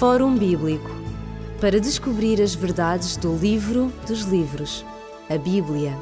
Fórum Bíblico para descobrir as verdades do livro dos livros, a Bíblia.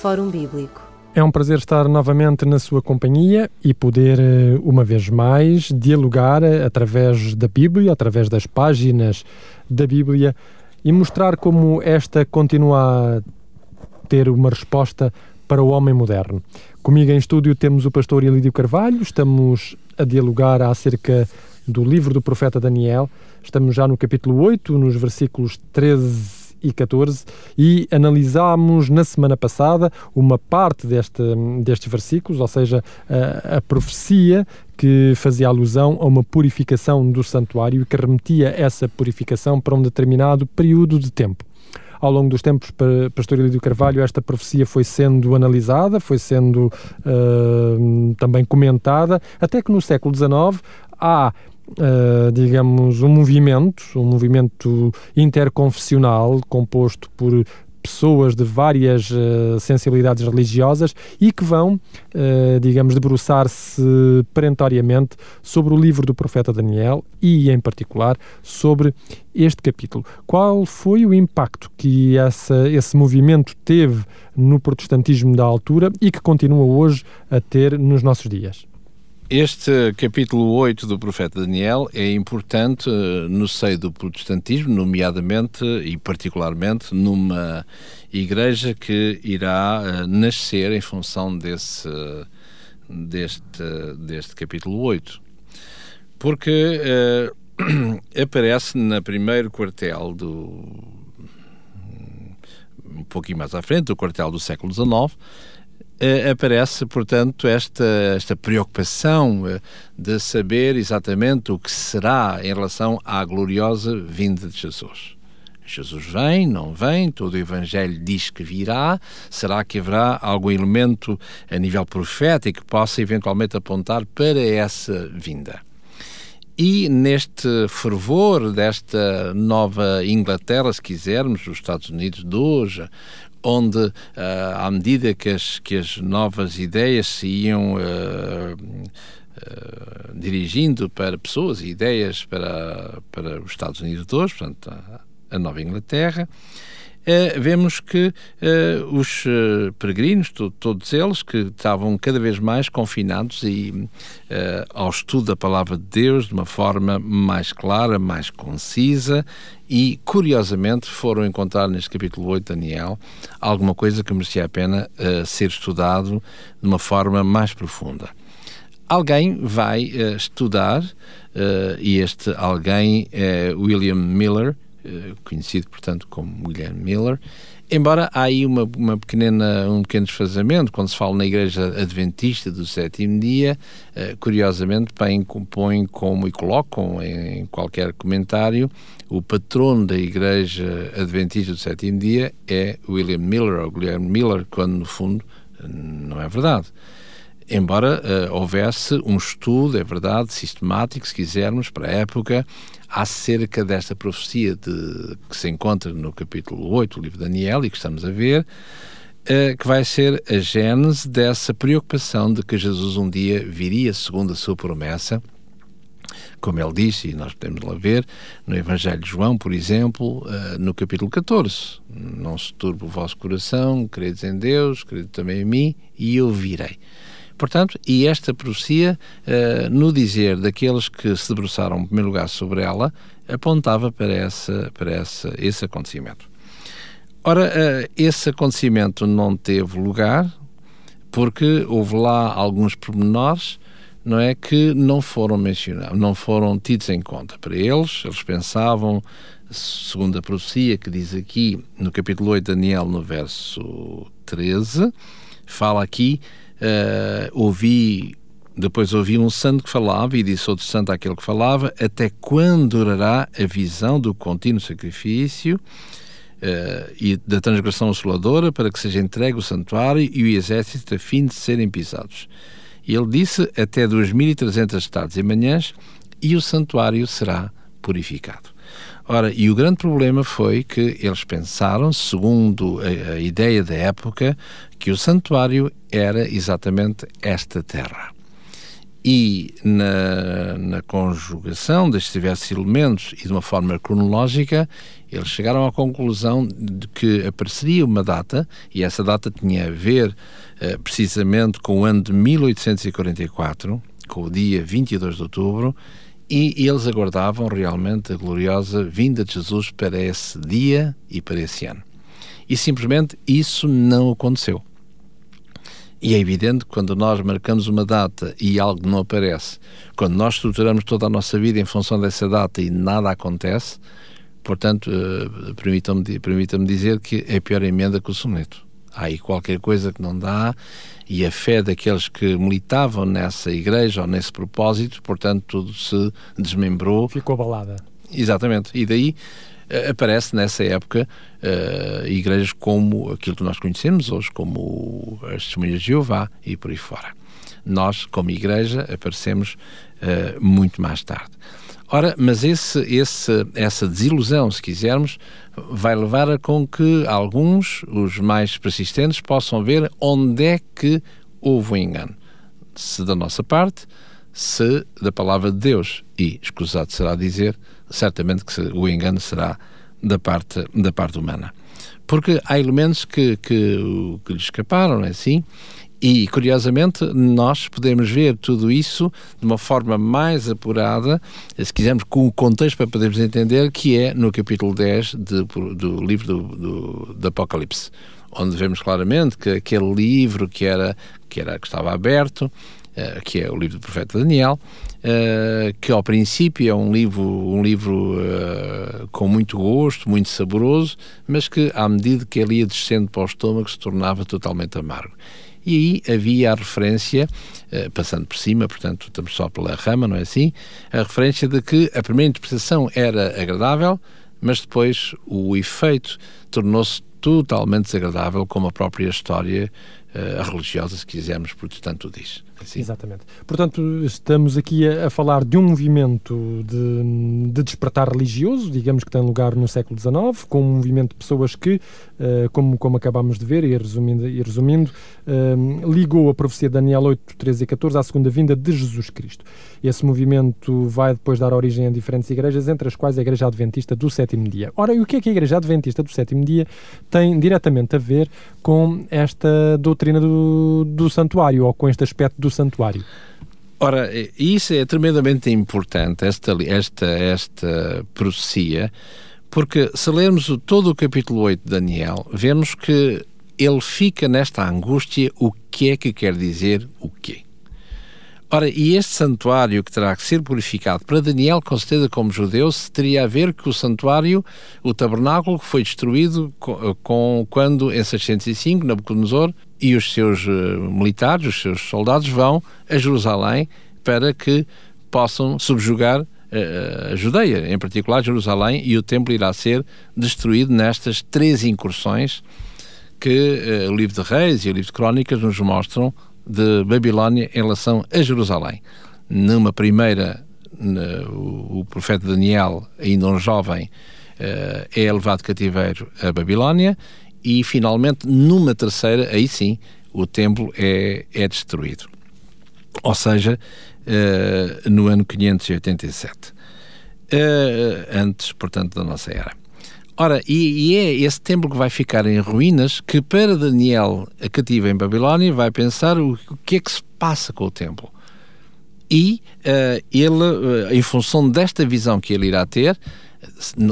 Fórum Bíblico. É um prazer estar novamente na sua companhia e poder, eh, uma vez mais, dialogar eh, através da Bíblia, através das páginas da Bíblia e mostrar como esta continua a ter uma resposta para o homem moderno. Comigo em estúdio temos o pastor Elídio Carvalho, estamos a dialogar acerca do livro do profeta Daniel. Estamos já no capítulo 8, nos versículos 13 e 14 e analisámos na semana passada uma parte deste, destes versículos, ou seja, a, a profecia que fazia alusão a uma purificação do santuário e que remetia essa purificação para um determinado período de tempo ao longo dos tempos, Pastor Elídio Carvalho, esta profecia foi sendo analisada, foi sendo uh, também comentada, até que no século XIX há Uh, digamos, um movimento, um movimento interconfessional composto por pessoas de várias uh, sensibilidades religiosas e que vão, uh, digamos, debruçar-se perentoriamente sobre o livro do profeta Daniel e, em particular, sobre este capítulo. Qual foi o impacto que essa, esse movimento teve no protestantismo da altura e que continua hoje a ter nos nossos dias? Este capítulo 8 do profeta Daniel é importante eh, no seio do protestantismo, nomeadamente e particularmente numa igreja que irá eh, nascer em função desse, deste, deste capítulo 8. Porque uh, aparece no primeiro quartel do. um pouquinho mais à frente, do quartel do século XIX, Uh, aparece, portanto, esta, esta preocupação uh, de saber exatamente o que será em relação à gloriosa vinda de Jesus. Jesus vem, não vem, todo o Evangelho diz que virá. Será que haverá algum elemento a nível profético que possa eventualmente apontar para essa vinda? E neste fervor desta nova Inglaterra, se quisermos, os Estados Unidos de hoje, onde, uh, à medida que as, que as novas ideias se iam uh, uh, dirigindo para pessoas e ideias para, para os Estados Unidos de hoje, portanto, a Nova Inglaterra, Uh, vemos que uh, os uh, peregrinos, to todos eles, que estavam cada vez mais confinados e, ao estudo da palavra de Deus de uma forma mais clara, mais concisa e, curiosamente, foram encontrar neste capítulo 8 de Daniel alguma coisa que merecia a pena ser estudado de uma forma mais profunda. Alguém vai uh, estudar, uh, e este alguém é William Miller, conhecido, portanto, como William Miller, Embora há aí uma, uma pequena, um pequeno desfazamento, quando se fala na Igreja Adventista do sétimo dia, uh, curiosamente bem compõem como e colocam em qualquer comentário o patrono da Igreja Adventista do sétimo dia é William Miller, ou Guilherme Miller, quando no fundo não é verdade. Embora uh, houvesse um estudo, é verdade, sistemático, se quisermos, para a época, acerca desta profecia de, que se encontra no capítulo 8 do livro de Daniel e que estamos a ver, uh, que vai ser a gênese dessa preocupação de que Jesus um dia viria segundo a sua promessa, como ele disse, e nós podemos lá ver, no Evangelho de João, por exemplo, uh, no capítulo 14: Não se turbe o vosso coração, credes em Deus, credes também em mim, e eu virei. Portanto, e esta profecia, uh, no dizer daqueles que se debruçaram em primeiro lugar sobre ela, apontava para, essa, para essa, esse acontecimento. Ora, uh, esse acontecimento não teve lugar porque houve lá alguns pormenores não é que não foram mencionados, não foram tidos em conta para eles. Eles pensavam, segundo a profecia que diz aqui no capítulo 8 de Daniel, no verso 13, fala aqui Uh, ouvi, depois ouvi um santo que falava e disse outro santo àquele que falava, até quando durará a visão do contínuo sacrifício uh, e da transgressão assoladora para que seja entregue o santuário e o exército a fim de serem pisados. E ele disse até 2.300 tardes e manhãs e o santuário será purificado. Ora, e o grande problema foi que eles pensaram, segundo a, a ideia da época, que o santuário era exatamente esta terra. e na, na conjugação destes diversos elementos e de uma forma cronológica, eles chegaram à conclusão de que apareceria uma data, e essa data tinha a ver uh, precisamente com o ano de 1844, com o dia 22 de outubro, e eles aguardavam realmente a gloriosa vinda de Jesus para esse dia e para esse ano. E simplesmente isso não aconteceu. E é evidente que quando nós marcamos uma data e algo não aparece, quando nós estruturamos toda a nossa vida em função dessa data e nada acontece, portanto, uh, permitam-me permitam dizer que é pior emenda que o soneto. Há aí qualquer coisa que não dá e a fé daqueles que militavam nessa igreja ou nesse propósito, portanto, tudo se desmembrou. Ficou abalada. Exatamente. E daí uh, aparece nessa época uh, igrejas como aquilo que nós conhecemos hoje, como as Testemunhas de Jeová e por aí fora. Nós, como igreja, aparecemos uh, muito mais tarde. Ora, mas esse, esse, essa desilusão, se quisermos, vai levar a com que alguns, os mais persistentes, possam ver onde é que houve o um engano. Se da nossa parte, se da palavra de Deus. E, escusado será dizer, certamente que o engano será da parte, da parte humana. Porque há elementos que, que, que lhe escaparam, é assim? E, curiosamente, nós podemos ver tudo isso de uma forma mais apurada, se quisermos, com o contexto para podermos entender, que é no capítulo 10 de, do livro do, do, do, Apocalipse, onde vemos claramente que aquele livro que, era, que, era, que estava aberto, uh, que é o livro do profeta Daniel, uh, que ao princípio é um livro, um livro uh, com muito gosto, muito saboroso, mas que, à medida que ele ia descendo para o estômago, se tornava totalmente amargo e aí havia a referência, eh, passando por cima, portanto, estamos só pela rama, não é assim? A referência de que a primeira interpretação era agradável, mas depois o efeito tornou-se totalmente desagradável, como a própria história uh, religiosa, se quisermos, protestante o diz. Assim. Exatamente. Portanto, estamos aqui a, a falar de um movimento de, de, despertar religioso, digamos que tem lugar no século XIX, com um movimento de pessoas que, uh, como, como acabámos de ver, e resumindo, e resumindo uh, ligou a profecia de Daniel 8, 13 e 14 à segunda vinda de Jesus Cristo. Esse movimento vai depois dar origem a diferentes igrejas, entre as quais a Igreja Adventista do Sétimo Dia. Ora, e o que é que a Igreja Adventista do Sétimo Dia tem diretamente a ver com esta doutrina do, do santuário, ou com este aspecto do santuário? Ora, isso é tremendamente importante, esta, esta, esta profecia, porque se lermos todo o capítulo 8 de Daniel, vemos que ele fica nesta angústia o que é que quer dizer o quê. Ora, e este santuário que terá que ser purificado, para Daniel, com certeza como judeu, se teria a ver que o santuário, o tabernáculo, foi destruído com, com quando, em 605, Nabucodonosor e os seus uh, militares, os seus soldados, vão a Jerusalém para que possam subjugar uh, a Judeia, em particular Jerusalém, e o templo irá ser destruído nestas três incursões que o livro de Reis e o livro de Crónicas nos mostram de Babilónia em relação a Jerusalém. Numa primeira, o, profeta Daniel, ainda um jovem, é levado cativeiro a Babilónia e finalmente numa terceira, aí sim, o templo é, é destruído. Ou seja, uh, no ano 587. Uh, eh, antes, portanto, da nossa era. Ora, e, e, é esse templo que vai ficar em ruínas que para Daniel, a cativa em Babilónia, vai pensar o, o que é que se passa com o templo. E uh, ele, em função desta visão que ele irá ter,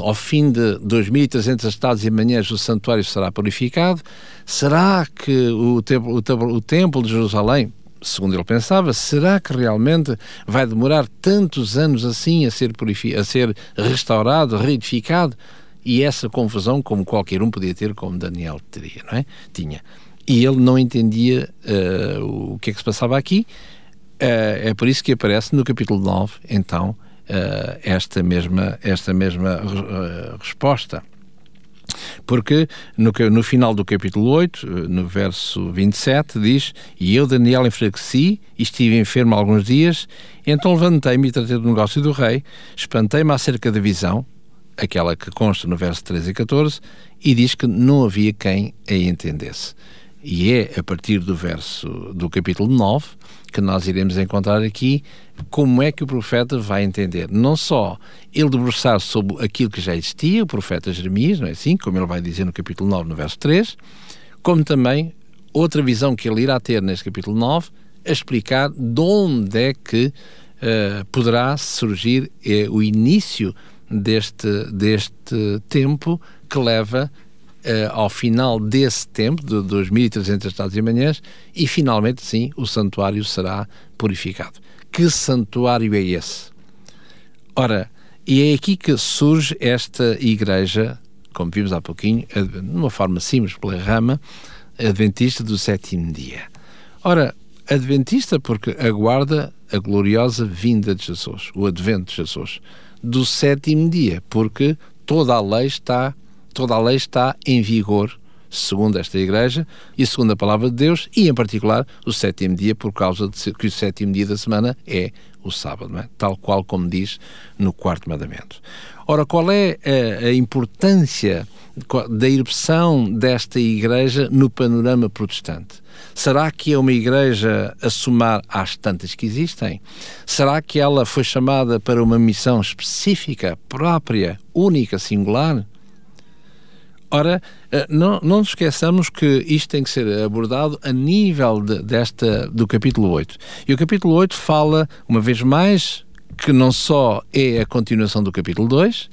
ao fim de 2.300 estados e manhãs o santuário será purificado, será que o templo, o, o templo de Jerusalém, segundo ele pensava, será que realmente vai demorar tantos anos assim a ser, a ser restaurado, reedificado? E essa confusão, como qualquer um podia ter, como Daniel teria, não é? Tinha. E ele não entendia uh, o que é que se passava aqui. Uh, é por isso que aparece no capítulo 9, então, uh, esta mesma, esta mesma resposta. Porque no, no, final do capítulo 8, no verso 27, diz: E eu, Daniel, enfraqueci e estive enfermo alguns dias, então levantei-me e tratei do negócio do rei, espantei-me acerca da visão, aquela que consta no verso 13 e 14, e diz que não havia quem a entendesse. E é a partir do verso do capítulo 9 que nós iremos encontrar aqui como é que o profeta vai entender. Não só ele debruçar sobre aquilo que já existia, o profeta Jeremias, não é assim? Como ele vai dizer no capítulo 9, no verso 3, como também outra visão que ele irá ter neste capítulo 9, a explicar de onde é que uh, poderá surgir uh, o início deste, deste tempo que leva ao final desse tempo, de 2.300 estados e manhãs, e finalmente, sim, o santuário será purificado. Que santuário é esse? Ora, e é aqui que surge esta igreja, como vimos há pouquinho, de uma forma simples, pela rama, adventista do sétimo dia. Ora, adventista porque aguarda a gloriosa vinda de Jesus, o advento de Jesus, do sétimo dia, porque toda a lei está toda a lei está em vigor, segundo esta Igreja e segundo a palavra de Deus, e em particular o sétimo dia, por causa de que o sétimo dia da semana é o sábado, é? tal qual como diz no quarto mandamento. Ora, qual é a, a importância da erupção desta igreja no panorama protestante? Será que é uma igreja a somar às tantas que existem? Será que ela foi chamada para uma missão específica, própria, única, singular? Ora, eh, não, não nos esqueçamos que isto tem que ser abordado a nível de, desta, do capítulo 8. E o capítulo 8 fala, uma vez mais, que não só é a continuação do capítulo 2,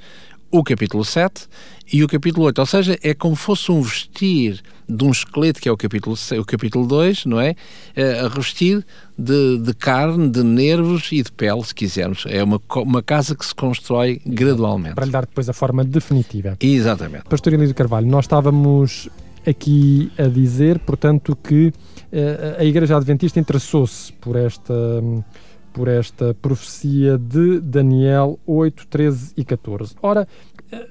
o capítulo 7 e o capítulo 8. Ou seja, é como fosse um vestir de um esqueleto, que é o capítulo, o capítulo 2, não é? é? A revestir de, de, carne, de nervos e de pele, se quisermos. É uma, uma casa que se constrói gradualmente. Para lhe dar depois a forma definitiva. Exatamente. Pastor Elísio Carvalho, nós estávamos aqui a dizer, portanto, que uh, a Igreja Adventista interessou-se por esta. por esta profecia de Daniel 8, 13 e 14. Ora,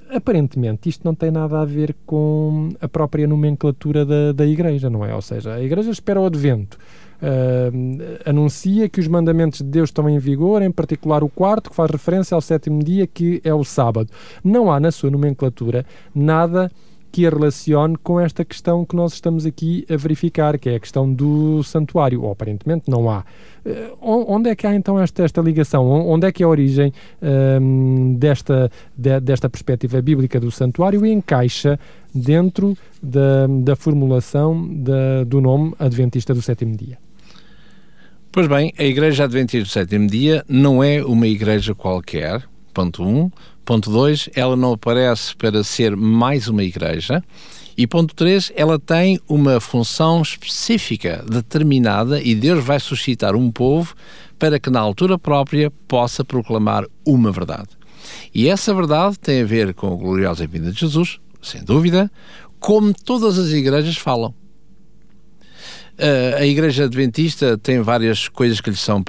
aparentemente isto não tem nada a ver com a própria nomenclatura da, da Igreja, não é? Ou seja, a Igreja espera o advento. Uh, anuncia que os mandamentos de Deus estão em vigor, em particular o quarto, que faz referência ao sétimo dia, que é o sábado. Não há na sua nomenclatura nada que a relacione com esta questão que nós estamos aqui a verificar, que é a questão do santuário. Ou aparentemente não há. Uh, onde é que há então esta, esta ligação? Onde é que é a origem um, desta, de, desta perspectiva bíblica do santuário e encaixa dentro da, da formulação da, do nome Adventista do Sétimo Dia? Pois bem, a Igreja Adventista do Sétimo Dia não é uma igreja qualquer, ponto 1. Um. Ponto 2, ela não aparece para ser mais uma igreja. E ponto 3, ela tem uma função específica, determinada, e Deus vai suscitar um povo para que, na altura própria, possa proclamar uma verdade. E essa verdade tem a ver com a gloriosa vinda de Jesus, sem dúvida, como todas as igrejas falam. a Igreja Adventista tem várias coisas que lhe são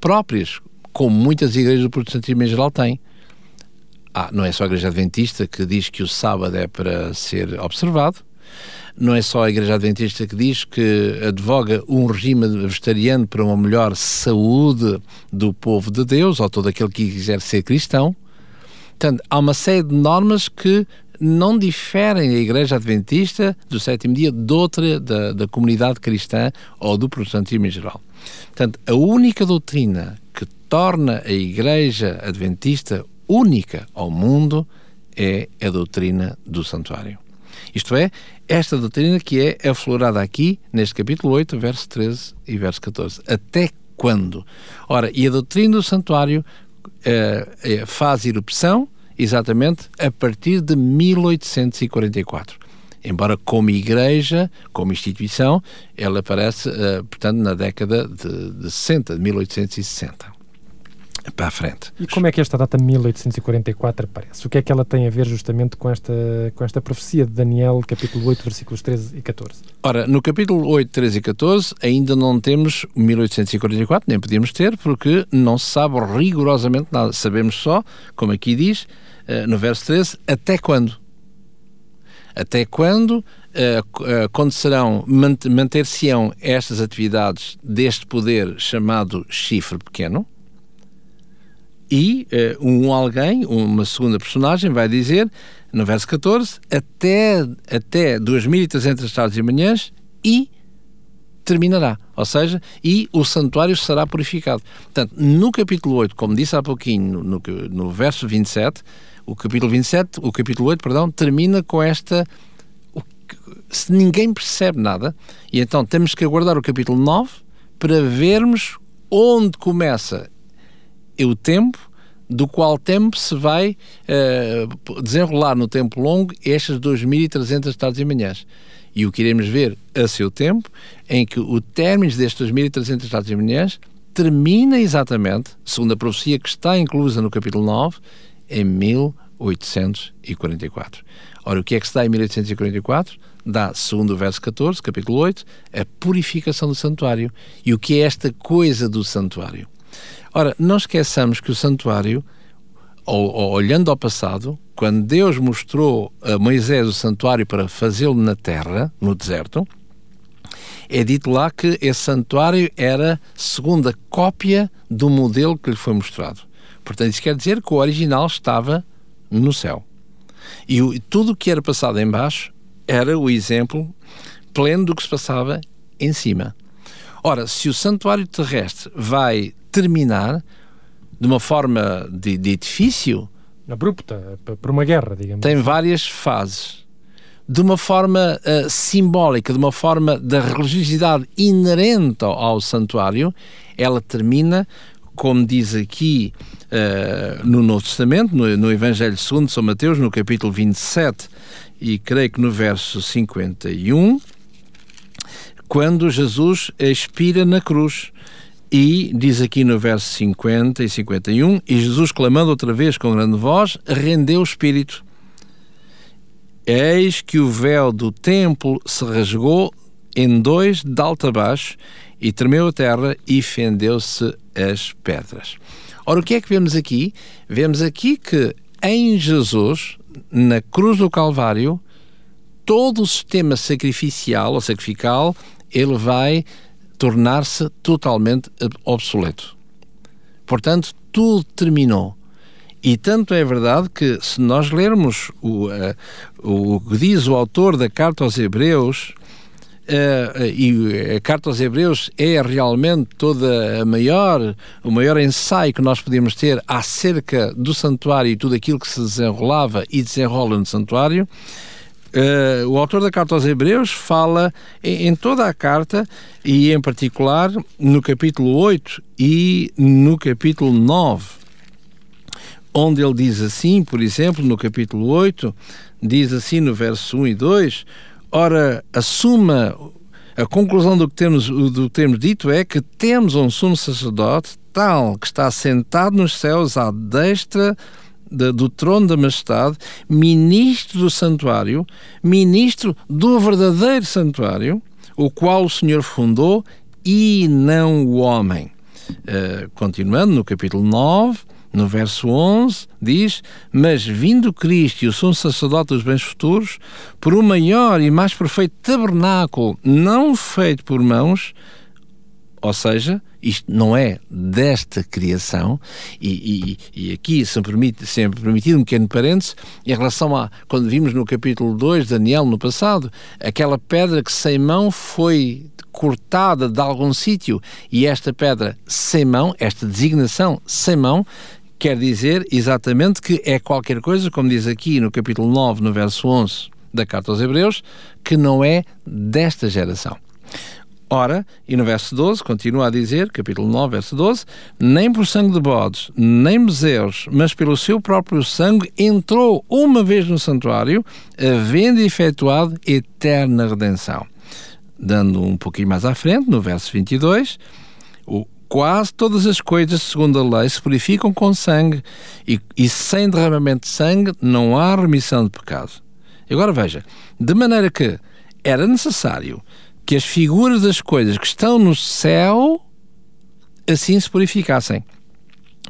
próprias, como muitas igrejas do protestantismo em geral têm. Ah, não é só a Igreja Adventista que diz que o sábado é para ser observado, não é só a Igreja Adventista que diz que advoga um regime vegetariano para uma melhor saúde do povo de Deus, ou todo aquele que quiser ser cristão. Portanto, há uma série de normas que não diferem da Igreja Adventista do sétimo dia de outra da, da comunidade cristã ou do protestantismo em geral. Portanto, a única doutrina torna a Igreja Adventista única ao mundo é a doutrina do santuário. Isto é, esta doutrina que é aflorada aqui, neste capítulo 8, verso 13 e verso 14. Até quando? Ora, e a doutrina do santuário uh, faz erupção exatamente a partir de 1844. Embora como igreja, como instituição, ela aparece, uh, portanto, na década de, de 60, de 1860 para a frente. E como é que esta data 1844 aparece? O que é que ela tem a ver justamente com esta, com esta profecia de Daniel, capítulo 8, versículos 13 e 14? Ora, no capítulo 8, 13 e 14 ainda não temos 1844, nem podíamos ter, porque não se sabe rigorosamente nada. Sabemos só, como aqui diz, eh, no verso 13, até quando. Até quando acontecerão, manter-se-ão estas atividades deste poder chamado chifre pequeno, e uh, um alguém, uma segunda personagem, vai dizer, no verso 14, até, até 2.300 estados e manhãs e terminará, ou seja, e o santuário será purificado. Portanto, no capítulo 8, como disse há pouquinho, no, no, no verso 27, o capítulo 27, o capítulo 8, perdão, termina com esta se ninguém percebe nada, e então temos que aguardar o capítulo 9 para vermos onde começa o tempo do qual tempo se vai uh, desenrolar no tempo longo estas 2.300 tardes e manhãs. E o que iremos ver a seu tempo, em que o término destes 2.300 tardes e manhãs termina exatamente, segundo a profecia que está inclusa no capítulo 9, em 1844. Ora, o que é que se dá em 1844? Dá, segundo o verso 14, capítulo 8, a purificação do santuário. E o que é esta coisa do santuário? Ora, não esqueçamos que o santuário, ou, ou, olhando ao passado, quando Deus mostrou a Moisés o santuário para fazê-lo na terra, no deserto, é dito lá que esse santuário era segundo a cópia do modelo que lhe foi mostrado. Portanto, isso quer dizer que o original estava no céu. E o, tudo o que era passado em baixo era o exemplo pleno do que se passava em cima. Ora, se o santuário terrestre vai terminar de uma forma de, de edifício. Abrupta, por uma guerra, digamos. Tem várias fases. De uma forma uh, simbólica, de uma forma da religiosidade inerente ao, ao santuário, ela termina, como diz aqui uh, no Novo Testamento, no, no Evangelho segundo São Mateus, no capítulo 27 e creio que no verso 51, quando Jesus expira na cruz. E diz aqui no verso 50 e 51, e Jesus, clamando outra vez com grande voz, rendeu o espírito. Eis que o véu do templo se rasgou em dois, de alto a baixo, e tremeu a terra e fendeu-se as pedras. Ora, o que é que vemos aqui? Vemos aqui que em Jesus, na cruz do Calvário, todo o sistema sacrificial ou sacrificial, ele vai tornar-se totalmente obsoleto. Portanto, tudo terminou. E tanto é verdade que, se nós lermos o, uh, o que diz o autor da Carta aos Hebreus, uh, e a Carta aos Hebreus é realmente toda a maior, o maior ensaio que nós podemos ter acerca do santuário e tudo aquilo que se desenrolava e desenrola no santuário, Uh, o autor da carta aos Hebreus fala em, em, toda a carta e, em particular, no capítulo 8 e no capítulo 9, onde ele diz assim, por exemplo, no capítulo 8, diz assim no verso 1 e 2: Ora, assuma. A conclusão do que, temos, do que temos dito é que temos um sumo sacerdote tal que está sentado nos céus à destra do trono da majestade, ministro do santuário, ministro do verdadeiro santuário, o qual o Senhor fundou e não o homem. Uh, continuando no capítulo 9, no verso 11, diz: Mas vindo Cristo e o sumo sacerdote dos bens futuros, por um maior e mais perfeito tabernáculo, não feito por mãos, ou seja, isto não é desta criação, e, e, e aqui se permite, sempre permitido um pequeno parênteses, em relação a quando vimos no capítulo 2 de Daniel no passado, aquela pedra que sem mão foi cortada de algum sítio, e esta pedra sem mão, esta designação sem mão, quer dizer exatamente que é qualquer coisa, como diz aqui no capítulo 9, no verso 11 da Carta aos Hebreus, que não é desta geração. Ora, e no verso 12, continua a dizer, capítulo 9, verso 12: Nem por sangue de bodes, nem bezerros, mas pelo seu próprio sangue entrou uma vez no santuário, havendo efetuado eterna redenção. Dando um pouquinho mais à frente, no verso 22, o, quase todas as coisas, segundo a lei, se purificam com sangue, e, e sem derramamento de sangue não há remissão de pecado. Agora veja, de maneira que era necessário que as figuras das coisas que estão no céu assim se purificassem.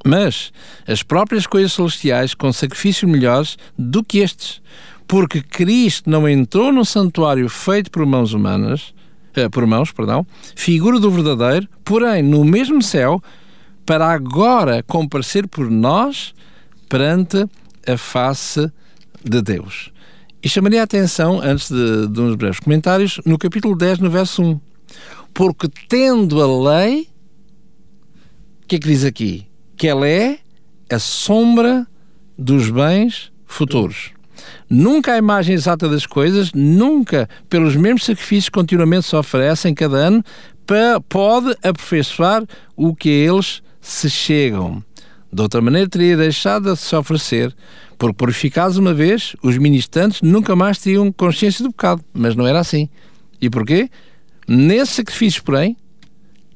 Mas as próprias coisas celestiais com sacrifícios melhores do que estes, porque Cristo não entrou no santuário feito por mãos humanas, eh, por mãos, perdão, figura do verdadeiro, porém no mesmo céu, para agora comparecer por nós perante a face de Deus. E chamaria a atenção, antes de, de uns breves comentários, no capítulo 10, no verso 1. Porque tendo a lei, o que é que diz aqui? Que ela é a sombra dos bens futuros. Nunca a imagem exata das coisas, nunca, pelos mesmos sacrifícios que continuamente se oferecem cada ano, pode aperfeiçoar o que a eles se chegam. De outra maneira, teria deixado de se oferecer, porque purificados uma vez, os ministrantes nunca mais teriam consciência do pecado. Mas não era assim. E porquê? Nesse sacrifício, porém,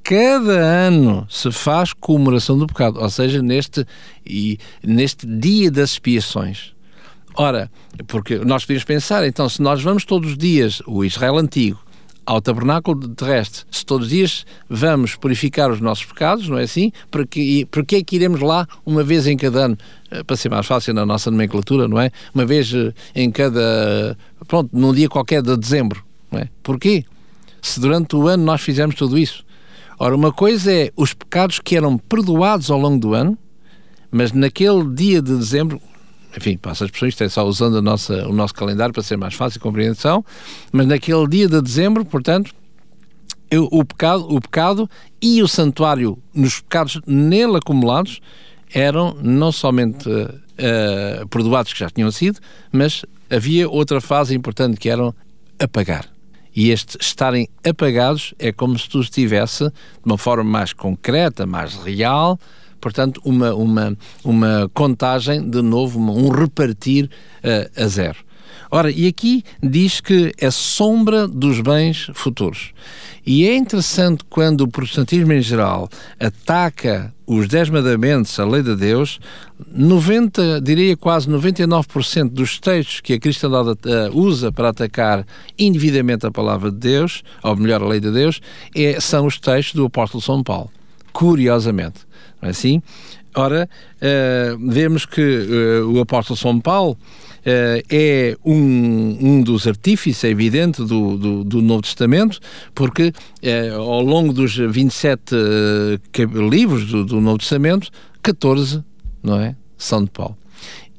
cada ano se faz comemoração do pecado, ou seja, neste, e, neste dia das expiações. Ora, porque nós podemos pensar, então, se nós vamos todos os dias, o Israel antigo, ao tabernáculo terrestre, se todos os dias vamos purificar os nossos pecados, não é assim? Porque, porque é que iremos lá uma vez em cada ano? Eh, para ser mais fácil na nossa nomenclatura, não é? Uma vez eh, em cada. Pronto, num dia qualquer de dezembro, não é? Porquê? Se durante o ano nós fizermos tudo isso. Ora, uma coisa é os pecados que eram perdoados ao longo do ano, mas naquele dia de dezembro, enfim, passa as expressão, isto é só usando nossa, o nosso calendário para ser mais fácil a compreensão, mas naquele dia de dezembro, portanto, eu, o, pecado, o pecado e o santuário, nos pecados nele acumulados, eram não somente uh, perdoados que já tinham sido, mas havia outra fase importante que eram apagar. E este estarem apagados é como se tu estivesse, de uma forma mais concreta, mais real, portanto, uma, uma, uma contagem, de novo, um repartir uh, a zero. Ora, e aqui diz que é sombra dos bens futuros. E é interessante quando o protestantismo em geral ataca os Dez Mandamentos, a lei de Deus, 90, diria quase 99% dos textos que a cristandade uh, usa para atacar indevidamente a palavra de Deus, ou melhor, a lei de Deus, é, são os textos do apóstolo São Paulo. Curiosamente. Assim? Ora, uh, vemos que uh, o apóstolo São Paulo Uh, é um, um dos artífices, é evidente, do, do, do Novo Testamento, porque ao longo dos 27 uh, livros do, do, Novo Testamento, 14, não é? São de Paulo.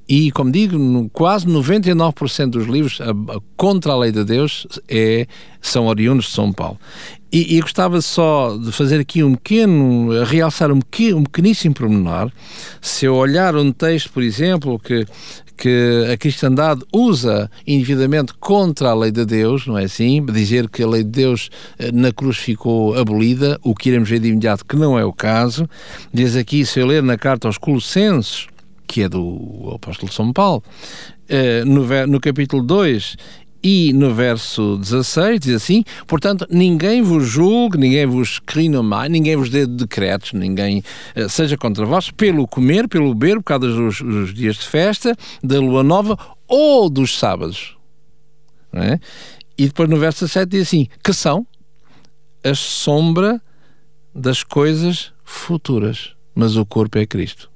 E, como digo, no, quase 99% dos livros a, a, contra a lei de Deus é, são oriundos de São Paulo. E, e, gostava só de fazer aqui um pequeno, realçar um, pequeno, um pequeníssimo pormenor. Se eu olhar um texto, por exemplo, que, que a cristandade usa indevidamente contra a lei de Deus, não é assim? Dizer que a lei de Deus eh, na cruz ficou abolida, o que iremos ver de imediato que não é o caso. Diz aqui, se eu ler na carta aos Colossenses, que é do apóstolo São Paulo, eh, no, no capítulo 2 e no verso 16 diz assim: Portanto, ninguém vos julgue, ninguém vos crine mais, ninguém vos dê decretos, ninguém uh, seja contra vós, pelo comer, pelo beber, por causa dos, dos dias de festa, da lua nova ou dos sábados. É? E depois no verso 17 diz assim: Que são a sombra das coisas futuras, mas o corpo é Cristo.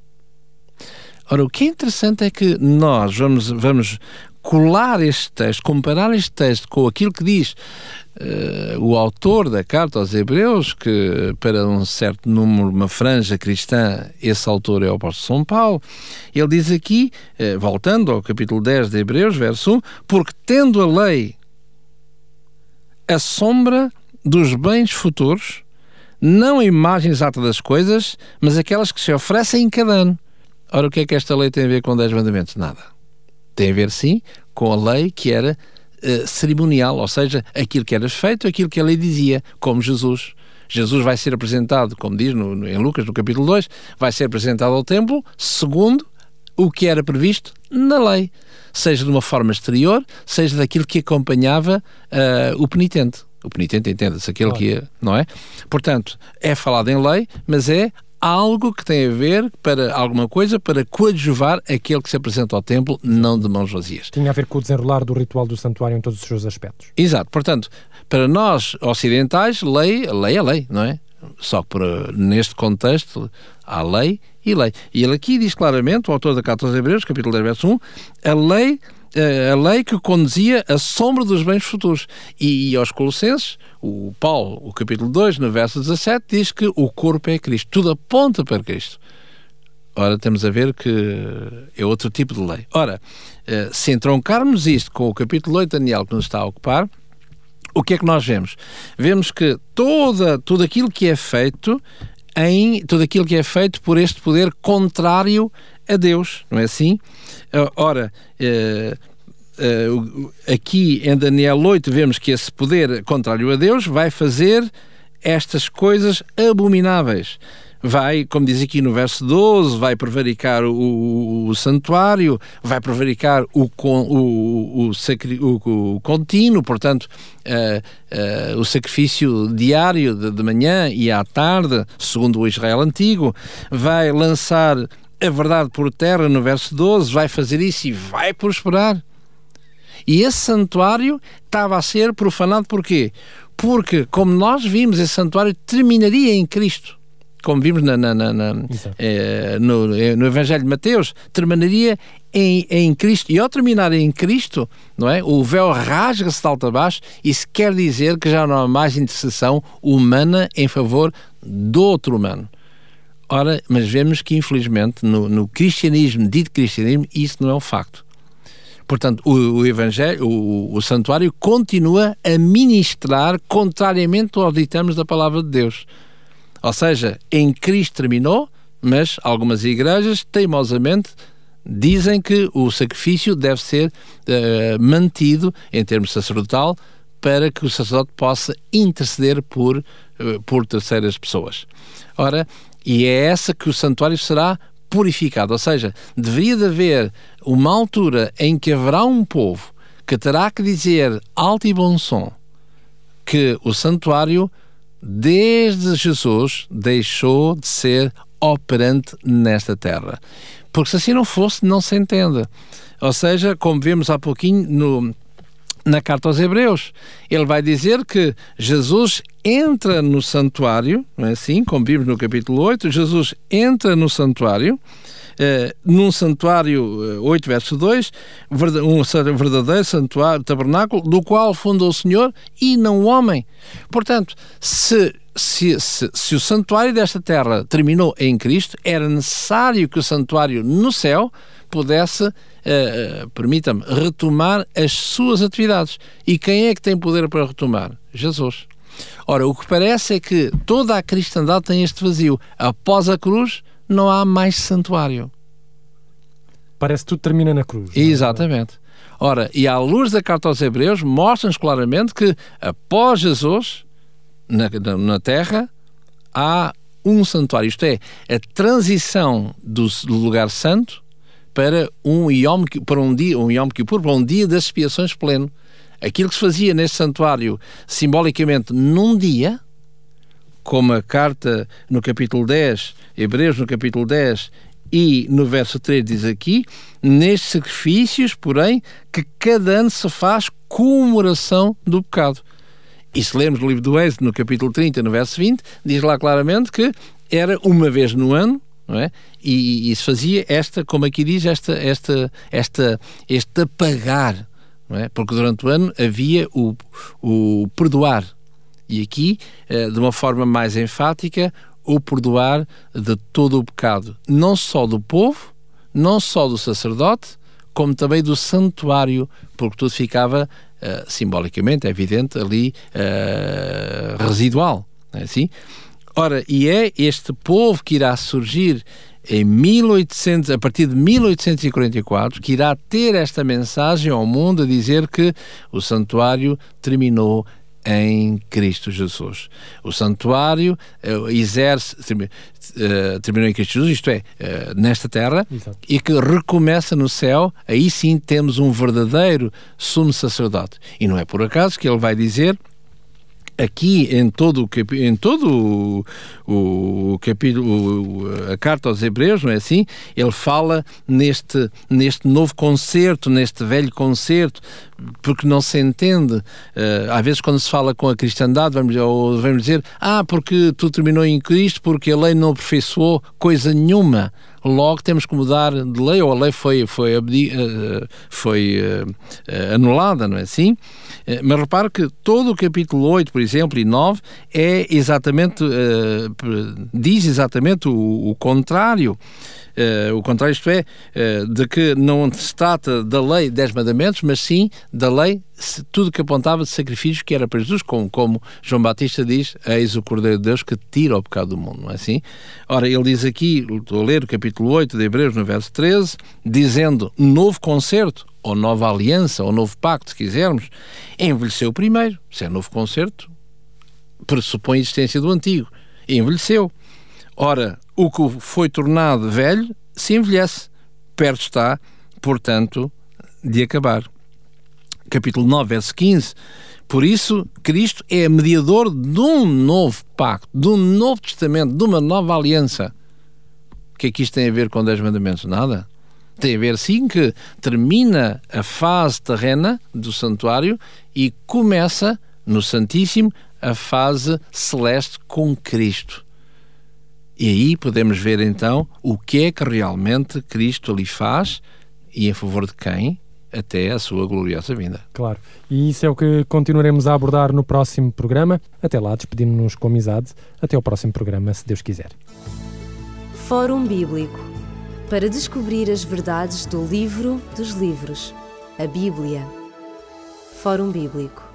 Ora, o que é interessante é que nós vamos, vamos colar este texto, comparar este texto com aquilo que diz uh, o autor da carta aos Hebreus, que para um certo número, uma franja cristã, esse autor é o apóstolo São Paulo, ele diz aqui, uh, voltando ao capítulo 10 de Hebreus, verso 1, porque tendo a lei a sombra dos bens futuros, não a imagem exata das coisas, mas aquelas que se oferecem em cada ano. Ora, o que é que esta lei tem a ver com 10 mandamentos? Nada. Tem a ver, sim, com a lei que era uh, cerimonial, ou seja, aquilo que era feito, aquilo que a lei dizia, como Jesus. Jesus vai ser apresentado, como diz no, no, em Lucas, no capítulo 2, vai ser apresentado ao templo segundo o que era previsto na lei, seja de uma forma exterior, seja daquilo que acompanhava uh, o penitente. O penitente entenda-se aquele claro. que é, não é? Portanto, é falado em lei, mas é algo que tem a ver para alguma coisa para coadjuvar aquele que se apresenta ao templo, não de mãos vazias. Tinha a ver com o desenrolar do ritual do santuário em todos os seus aspectos. Exato. Portanto, para nós ocidentais, lei, lei é lei, não é? Só que para, neste contexto há lei e lei. E ele aqui diz claramente, o autor da Carta aos Hebreus, capítulo 10, verso 1, a lei a lei que conduzia a sombra dos bens futuros. E, e, aos Colossenses, o Paulo, o capítulo 2, no verso 17, diz que o corpo é Cristo. Tudo aponta para Cristo. Ora, temos a ver que é outro tipo de lei. Ora, eh, se entroncarmos isto com o capítulo 8 de Daniel que nos está a ocupar, o que é que nós vemos? Vemos que toda, tudo aquilo que é feito em tudo aquilo que é feito por este poder contrário a Deus, não é assim? Eh, ora, eh, aqui em Daniel 8 vemos que esse poder contrário a Deus vai fazer estas coisas abomináveis vai, como diz aqui no verso 12, vai prevaricar o, o santuário, vai prevaricar o, o, o, o, o contínuo, portanto, uh, uh, o sacrifício diário de, de manhã e à tarde, segundo o Israel antigo, vai lançar a verdade por terra no verso 12, vai fazer isso e vai prosperar. E esse santuário estava a ser profanado por quê? Porque, como nós vimos, esse santuário terminaria em Cristo como vimos na, na, na, na eh, no, eh, no, Evangelho de Mateus, terminaria em, em Cristo. E ao terminar em Cristo, não é? o véu rasga-se de alto a baixo. Isso quer dizer que já não há mais intercessão humana em favor do outro humano. Ora, mas vemos que infelizmente no, no cristianismo, dito cristianismo, isso não é um facto. Portanto, o, o Evangelho, o, o, santuário continua a ministrar contrariamente aos ditames da palavra de Deus. Ou seja, em Cristo terminou, mas algumas igrejas teimosamente dizem que o sacrifício deve ser uh, mantido em termos sacerdotal para que o sacerdote possa interceder por, uh, por terceiras pessoas. Ora, e é essa que o santuário será purificado, ou seja, deveria de haver uma altura em que haverá um povo que terá que dizer alto e bom som que o santuário desde Jesus, deixou de ser operante nesta terra. Porque se assim não fosse, não se entende. Ou seja, como vemos há pouquinho no, na carta aos Hebreus, ele vai dizer que Jesus entra no santuário, não é assim? Como vimos no capítulo 8, Jesus entra no santuário eh, num santuário, 8 eh, verso 2, um verdadeiro santuário, tabernáculo, do qual fundou o Senhor e não o homem. Portanto, se se, se, se, o santuário desta terra terminou em Cristo, era necessário que o santuário no céu pudesse, uh, uh, permita-me, retomar as suas atividades. E quem é que tem poder para retomar? Jesus. Ora, o que parece é que toda a cristandade tem este vazio. Após a cruz, não há mais santuário. Parece que tudo termina na cruz. É? Exatamente. Ora, e à luz da carta aos Hebreus, mostra-nos claramente que após Jesus, na, na Terra, há um santuário. Isto é, a transição do, lugar santo para um Yom, para um dia, um Yom Kippur, para um dia das expiações pleno. Aquilo que se fazia neste santuário simbolicamente num dia, como a carta no capítulo 10, Hebreus no capítulo 10 e no verso 3 diz aqui, nestes sacrifícios, porém, que cada ano se faz comemoração do pecado. E se lermos no livro do Êxodo, no capítulo 30, no verso 20, diz lá claramente que era uma vez no ano, não é? E, e se fazia esta, como aqui diz, esta, esta, esta, este apagar, não é? Porque durante o ano havia o, o perdoar, e aqui, eh, de uma forma mais enfática, o perdoar de todo o pecado, não só do povo, não só do sacerdote, como também do santuário, porque tudo ficava uh, simbolicamente, é evidente, ali uh, residual. É assim? Ora, e é este povo que irá surgir em 1800, a partir de 1844, que irá ter esta mensagem ao mundo a dizer que o santuário terminou em Cristo Jesus. O santuário uh, exerce, uh, terminou em Cristo Jesus, isto é, uh, nesta terra, Exato. e que recomeça no céu, aí sim temos um verdadeiro sumo sacerdote. E não é por acaso que ele vai dizer aqui em todo o em todo o, o capítulo a carta aos Hebreus não é assim? Ele fala neste neste novo concerto neste velho concerto porque não se entende. Uh, às vezes quando se fala com a cristandade vamos ou vamos dizer ah porque tu terminou em Cristo porque a lei não aperfeiçoou coisa nenhuma logo temos que mudar de lei, ou a lei foi, foi, eh, foi uh, anulada, não é assim? Mas repare que todo o capítulo 8, por exemplo, e 9, é exatamente, diz exatamente o, o contrário. Uh, o isto é, uh, de que não se trata da lei dez mandamentos, mas sim da lei, tudo que apontava de sacrifícios que era para Jesus, como, como João Batista diz, eis o Cordeiro de Deus que tira o pecado do mundo, não é assim? Ora, ele diz aqui, estou a ler o capítulo 8 de Hebreus, no verso 13, dizendo, novo concerto, ou nova aliança, ou novo pacto, se quisermos, envelheceu primeiro, se é novo concerto, pressupõe a existência do antigo, envelheceu. Ora, o que foi tornado velho se envelhece. Perto está, portanto, de acabar. Capítulo 9, verso 15. Por isso, Cristo é mediador de um novo pacto, de um novo testamento, de uma nova aliança. O que é que isto tem a ver com 10 mandamentos? Nada. Tem a ver, sim, que termina a fase terrena do santuário e começa no Santíssimo a fase celeste com Cristo. E aí podemos ver então o que é que realmente Cristo ali faz e em favor de quem até a sua gloriosa vinda. Claro. E isso é o que continuaremos a abordar no próximo programa. Até lá, despedimos-nos com amizade. Até ao próximo programa, se Deus quiser. Fórum Bíblico para descobrir as verdades do livro dos livros, a Bíblia. Fórum Bíblico